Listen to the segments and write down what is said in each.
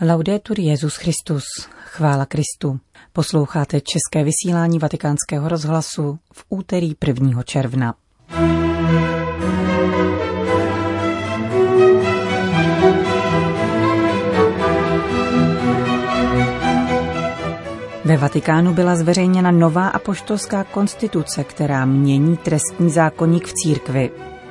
Laudetur Jezus Christus, chvála Kristu. Posloucháte české vysílání Vatikánského rozhlasu v úterý 1. června. Ve Vatikánu byla zveřejněna nová apoštolská konstituce, která mění trestní zákonník v církvi.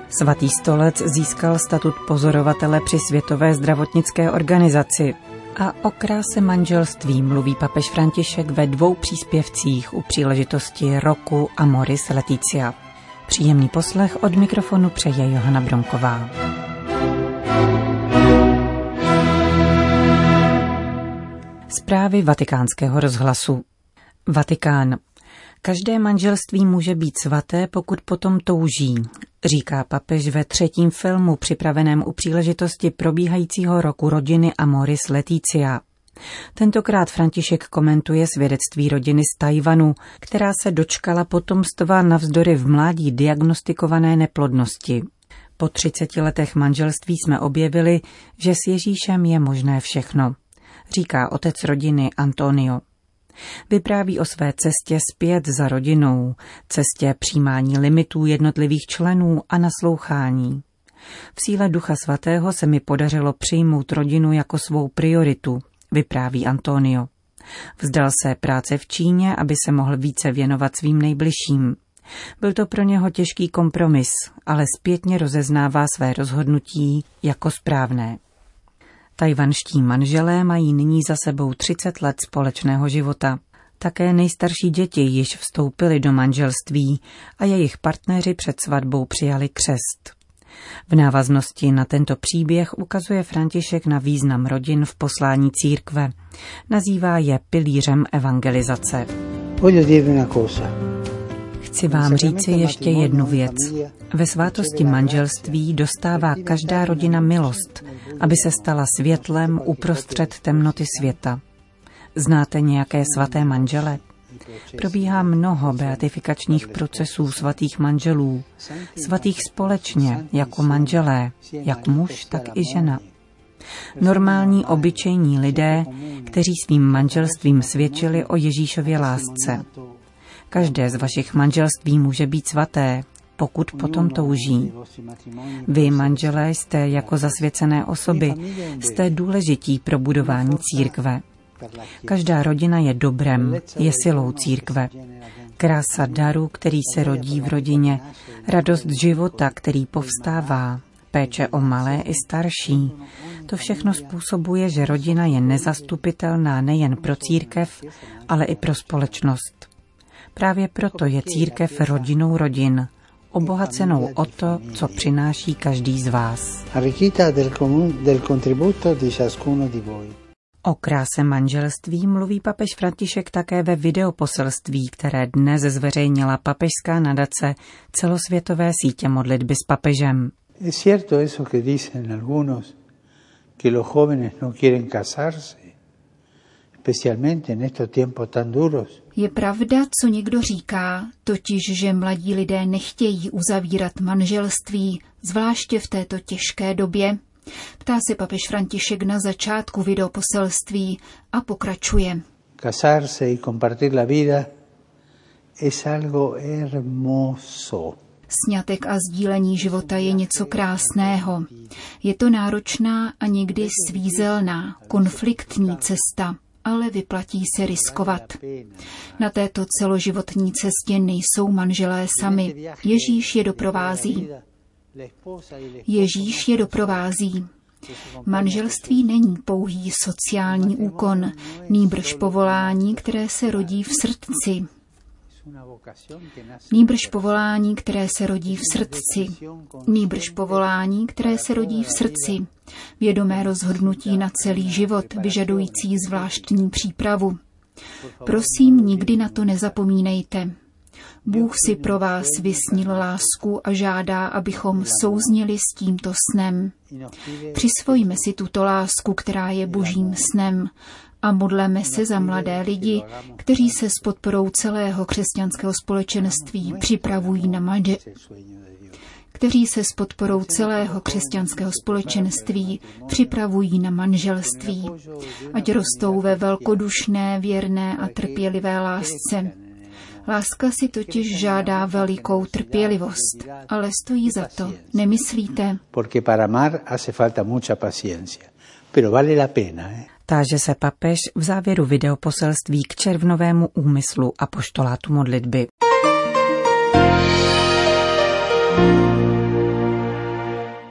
Svatý stolec získal statut pozorovatele při Světové zdravotnické organizaci. A o kráse manželství mluví papež František ve dvou příspěvcích u příležitosti roku Amoris Leticia. Příjemný poslech od mikrofonu přeje Johana Bronková. Zprávy vatikánského rozhlasu. Vatikán. Každé manželství může být svaté, pokud potom touží, říká papež ve třetím filmu připraveném u příležitosti probíhajícího roku rodiny Amoris Leticia. Tentokrát František komentuje svědectví rodiny z Tajvanu, která se dočkala potomstva navzdory v mládí diagnostikované neplodnosti. Po 30 letech manželství jsme objevili, že s Ježíšem je možné všechno, říká otec rodiny Antonio. Vypráví o své cestě zpět za rodinou, cestě přijímání limitů jednotlivých členů a naslouchání. V síle Ducha Svatého se mi podařilo přijmout rodinu jako svou prioritu, vypráví Antonio. Vzdal se práce v Číně, aby se mohl více věnovat svým nejbližším. Byl to pro něho těžký kompromis, ale zpětně rozeznává své rozhodnutí jako správné. Tajvanští manželé mají nyní za sebou 30 let společného života. Také nejstarší děti již vstoupily do manželství a jejich partneři před svatbou přijali křest. V návaznosti na tento příběh ukazuje František na význam rodin v poslání církve. Nazývá je pilířem evangelizace. Chci vám říci ještě jednu věc. Ve svátosti manželství dostává každá rodina milost, aby se stala světlem uprostřed temnoty světa. Znáte nějaké svaté manžele? Probíhá mnoho beatifikačních procesů svatých manželů, svatých společně, jako manželé, jak muž, tak i žena. Normální, obyčejní lidé, kteří svým manželstvím svědčili o Ježíšově lásce. Každé z vašich manželství může být svaté, pokud potom touží. Vy, manželé, jste jako zasvěcené osoby, jste důležití pro budování církve. Každá rodina je dobrem, je silou církve. Krása daru, který se rodí v rodině, radost života, který povstává, péče o malé i starší. To všechno způsobuje, že rodina je nezastupitelná nejen pro církev, ale i pro společnost. Právě proto je církev rodinou rodin, obohacenou o to, co přináší každý z vás. O kráse manželství mluví papež František také ve videoposelství, které dnes zveřejnila papežská nadace celosvětové sítě modlitby s papežem. Es cierto eso que dicen algunos, que los jóvenes no quieren casarse. Je pravda, co někdo říká, totiž, že mladí lidé nechtějí uzavírat manželství, zvláště v této těžké době. Ptá se papež František na začátku videoposelství a pokračuje. Casarse y compartir la vida es algo hermoso. Sňatek a sdílení života je něco krásného. Je to náročná a někdy svízelná, konfliktní cesta ale vyplatí se riskovat. Na této celoživotní cestě nejsou manželé sami. Ježíš je doprovází. Ježíš je doprovází. Manželství není pouhý sociální úkon, nýbrž povolání, které se rodí v srdci, Nýbrž povolání, které se rodí v srdci. Nýbrž povolání, které se rodí v srdci. Vědomé rozhodnutí na celý život, vyžadující zvláštní přípravu. Prosím, nikdy na to nezapomínejte. Bůh si pro vás vysnil lásku a žádá, abychom souznili s tímto snem. Přisvojíme si tuto lásku, která je božím snem a modleme se za mladé lidi, kteří se s podporou celého křesťanského společenství připravují na manže. kteří se s podporou celého křesťanského společenství připravují na manželství, ať rostou ve velkodušné, věrné a trpělivé lásce. Láska si totiž žádá velikou trpělivost, ale stojí za to, nemyslíte? Porque para amar hace falta mucha paciencia, pero vale la pena, eh? Táže se papež v závěru videoposelství k červnovému úmyslu a poštolátu modlitby.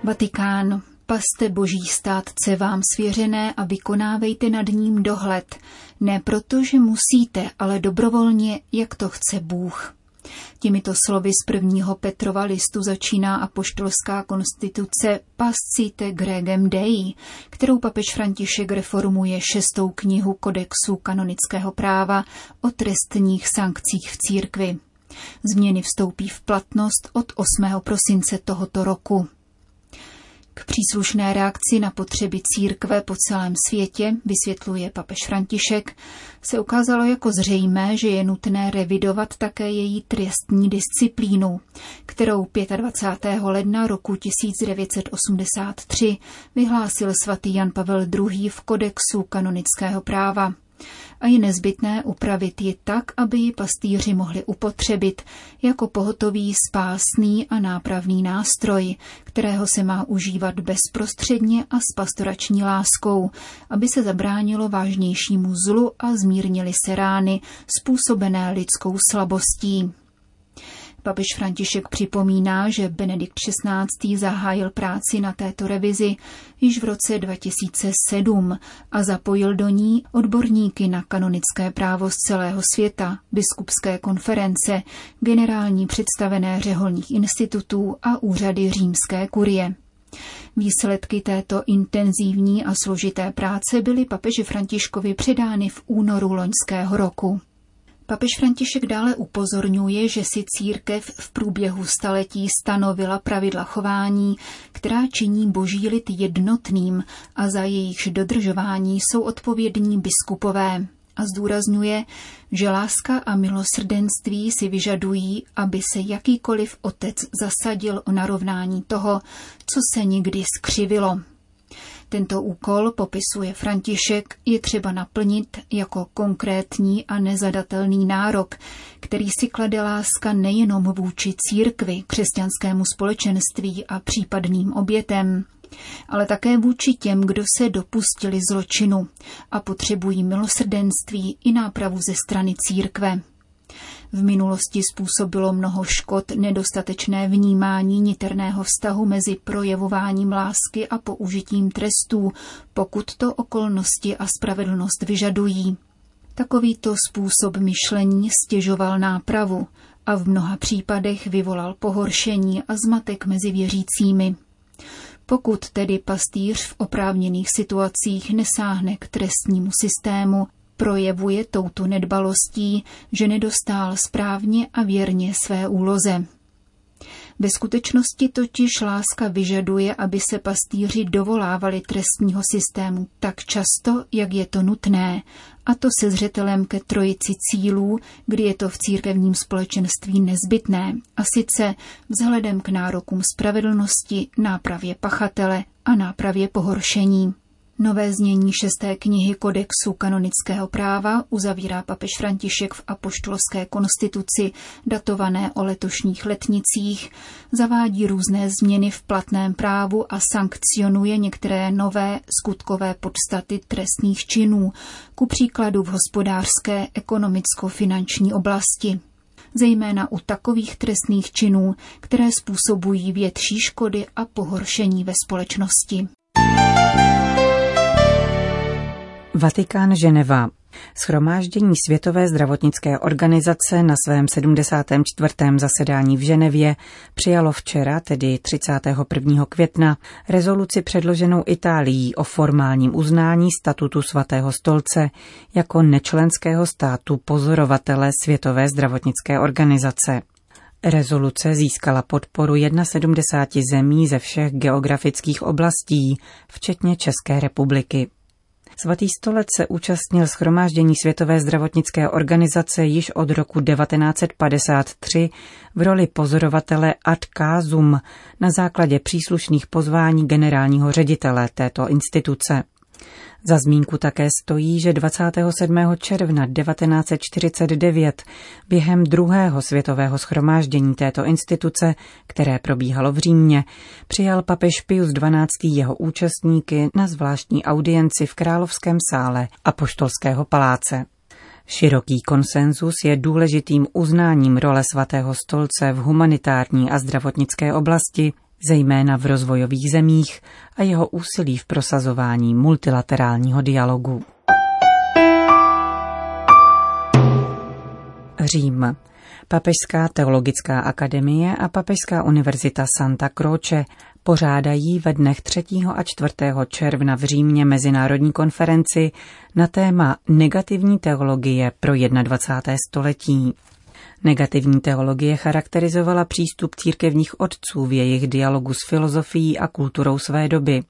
Vatikán. Paste boží státce vám svěřené a vykonávejte nad ním dohled, ne proto, že musíte, ale dobrovolně, jak to chce Bůh. Těmito slovy z prvního Petrova listu začíná apoštolská konstituce Pascite Gregem Dei, kterou papež František reformuje šestou knihu kodexu kanonického práva o trestních sankcích v církvi. Změny vstoupí v platnost od 8. prosince tohoto roku. K příslušné reakci na potřeby církve po celém světě, vysvětluje papež František, se ukázalo jako zřejmé, že je nutné revidovat také její trestní disciplínu, kterou 25. ledna roku 1983 vyhlásil svatý Jan Pavel II. v kodexu kanonického práva a je nezbytné upravit ji tak, aby ji pastýři mohli upotřebit jako pohotový spásný a nápravný nástroj, kterého se má užívat bezprostředně a s pastorační láskou, aby se zabránilo vážnějšímu zlu a zmírnili se rány způsobené lidskou slabostí. Papež František připomíná, že Benedikt XVI. zahájil práci na této revizi již v roce 2007 a zapojil do ní odborníky na kanonické právo z celého světa, biskupské konference, generální představené řeholních institutů a úřady římské kurie. Výsledky této intenzivní a složité práce byly papeži Františkovi předány v únoru loňského roku. Papež František dále upozorňuje, že si církev v průběhu staletí stanovila pravidla chování, která činí boží lid jednotným a za jejichž dodržování jsou odpovědní biskupové. A zdůrazňuje, že láska a milosrdenství si vyžadují, aby se jakýkoliv otec zasadil o narovnání toho, co se nikdy skřivilo. Tento úkol, popisuje František, je třeba naplnit jako konkrétní a nezadatelný nárok, který si klade láska nejenom vůči církvi, křesťanskému společenství a případným obětem, ale také vůči těm, kdo se dopustili zločinu a potřebují milosrdenství i nápravu ze strany církve. V minulosti způsobilo mnoho škod nedostatečné vnímání niterného vztahu mezi projevováním lásky a použitím trestů, pokud to okolnosti a spravedlnost vyžadují. Takovýto způsob myšlení stěžoval nápravu a v mnoha případech vyvolal pohoršení a zmatek mezi věřícími. Pokud tedy pastýř v oprávněných situacích nesáhne k trestnímu systému, projevuje touto nedbalostí, že nedostál správně a věrně své úloze. Ve skutečnosti totiž láska vyžaduje, aby se pastýři dovolávali trestního systému tak často, jak je to nutné, a to se zřetelem ke trojici cílů, kdy je to v církevním společenství nezbytné, a sice vzhledem k nárokům spravedlnosti, nápravě pachatele a nápravě pohoršení. Nové znění šesté knihy Kodexu kanonického práva uzavírá papež František v apoštolské konstituci datované o letošních letnicích, zavádí různé změny v platném právu a sankcionuje některé nové skutkové podstaty trestných činů, ku příkladu v hospodářské, ekonomicko-finanční oblasti zejména u takových trestných činů, které způsobují větší škody a pohoršení ve společnosti. Vatikán Ženeva. Schromáždění Světové zdravotnické organizace na svém 74. zasedání v Ženevě přijalo včera, tedy 31. května, rezoluci předloženou Itálií o formálním uznání statutu svatého stolce jako nečlenského státu pozorovatele Světové zdravotnické organizace. Rezoluce získala podporu 71 zemí ze všech geografických oblastí, včetně České republiky. Svatý stolec se účastnil schromáždění Světové zdravotnické organizace již od roku 1953 v roli pozorovatele ad casum na základě příslušných pozvání generálního ředitele této instituce. Za zmínku také stojí, že 27. června 1949 během druhého světového schromáždění této instituce, které probíhalo v Římě, přijal papež Pius XII. jeho účastníky na zvláštní audienci v Královském sále a Poštolského paláce. Široký konsenzus je důležitým uznáním role svatého stolce v humanitární a zdravotnické oblasti zejména v rozvojových zemích a jeho úsilí v prosazování multilaterálního dialogu. Řím. Papežská teologická akademie a Papežská univerzita Santa Croce pořádají ve dnech 3. a 4. června v Římě mezinárodní konferenci na téma negativní teologie pro 21. století. Negativní teologie charakterizovala přístup církevních otců v jejich dialogu s filozofií a kulturou své doby.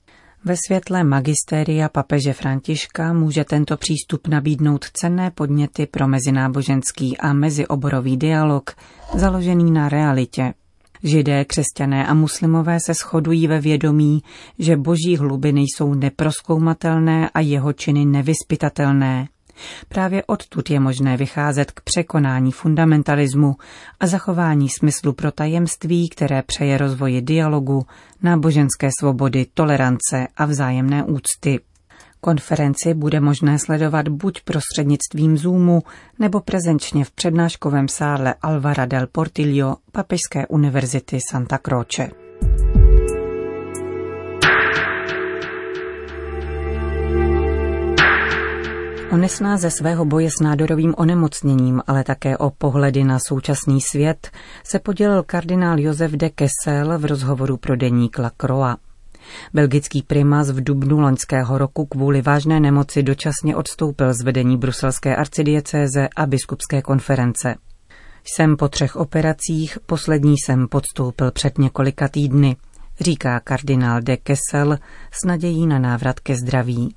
Ve světle magistéria papeže Františka může tento přístup nabídnout cenné podněty pro mezináboženský a mezioborový dialog, založený na realitě. Židé, křesťané a muslimové se shodují ve vědomí, že boží hlubiny jsou neproskoumatelné a jeho činy nevyspytatelné. Právě odtud je možné vycházet k překonání fundamentalismu a zachování smyslu pro tajemství, které přeje rozvoji dialogu, náboženské svobody, tolerance a vzájemné úcty. Konferenci bude možné sledovat buď prostřednictvím Zoomu nebo prezenčně v přednáškovém sále Alvara del Portillo Papežské univerzity Santa Croce. O nesnáze svého boje s nádorovým onemocněním, ale také o pohledy na současný svět se podělil kardinál Josef de Kessel v rozhovoru pro deník La Croix. Belgický primas v dubnu loňského roku kvůli vážné nemoci dočasně odstoupil z vedení bruselské arcidiecéze a biskupské konference. Jsem po třech operacích, poslední jsem podstoupil před několika týdny, říká kardinál de Kessel s nadějí na návrat ke zdraví.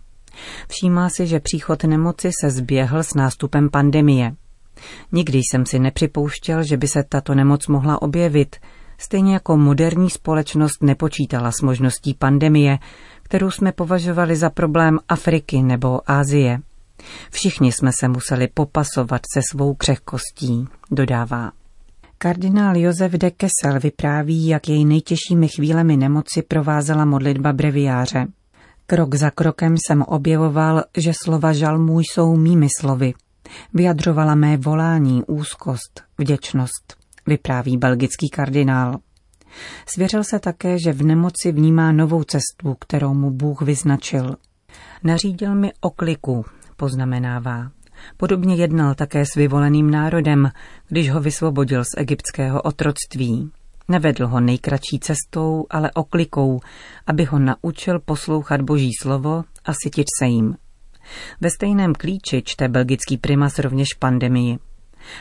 Všímá si, že příchod nemoci se zběhl s nástupem pandemie. Nikdy jsem si nepřipouštěl, že by se tato nemoc mohla objevit, stejně jako moderní společnost nepočítala s možností pandemie, kterou jsme považovali za problém Afriky nebo Ázie. Všichni jsme se museli popasovat se svou křehkostí, dodává. Kardinál Josef de Kessel vypráví, jak jej nejtěžšími chvílemi nemoci provázela modlitba breviáře. Krok za krokem jsem objevoval, že slova žalmů jsou mými slovy. Vyjadřovala mé volání, úzkost, vděčnost, vypráví belgický kardinál. Svěřil se také, že v nemoci vnímá novou cestu, kterou mu Bůh vyznačil. Nařídil mi okliku, poznamenává. Podobně jednal také s vyvoleným národem, když ho vysvobodil z egyptského otroctví. Nevedl ho nejkratší cestou, ale oklikou, aby ho naučil poslouchat boží slovo a sytit se jim. Ve stejném klíči čte belgický primas rovněž pandemii.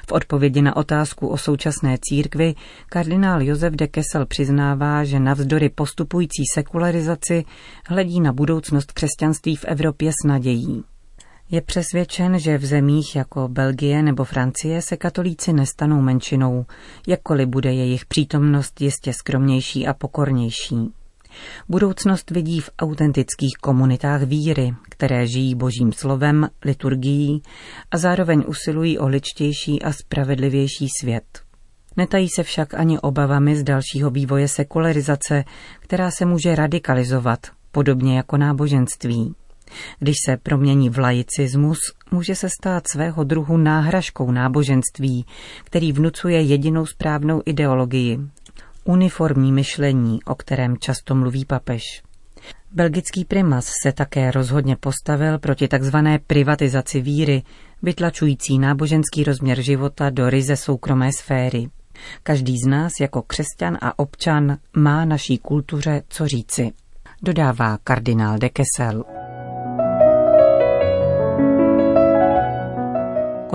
V odpovědi na otázku o současné církvi kardinál Josef de Kessel přiznává, že navzdory postupující sekularizaci hledí na budoucnost křesťanství v Evropě s nadějí. Je přesvědčen, že v zemích jako Belgie nebo Francie se katolíci nestanou menšinou, jakkoliv bude jejich přítomnost jistě skromnější a pokornější. Budoucnost vidí v autentických komunitách víry, které žijí božím slovem, liturgií a zároveň usilují o ličtější a spravedlivější svět. Netají se však ani obavami z dalšího vývoje sekularizace, která se může radikalizovat, podobně jako náboženství. Když se promění v laicismus, může se stát svého druhu náhražkou náboženství, který vnucuje jedinou správnou ideologii. Uniformní myšlení, o kterém často mluví papež. Belgický primas se také rozhodně postavil proti takzvané privatizaci víry, vytlačující náboženský rozměr života do ryze soukromé sféry. Každý z nás jako křesťan a občan má naší kultuře co říci, dodává kardinál de Kessel.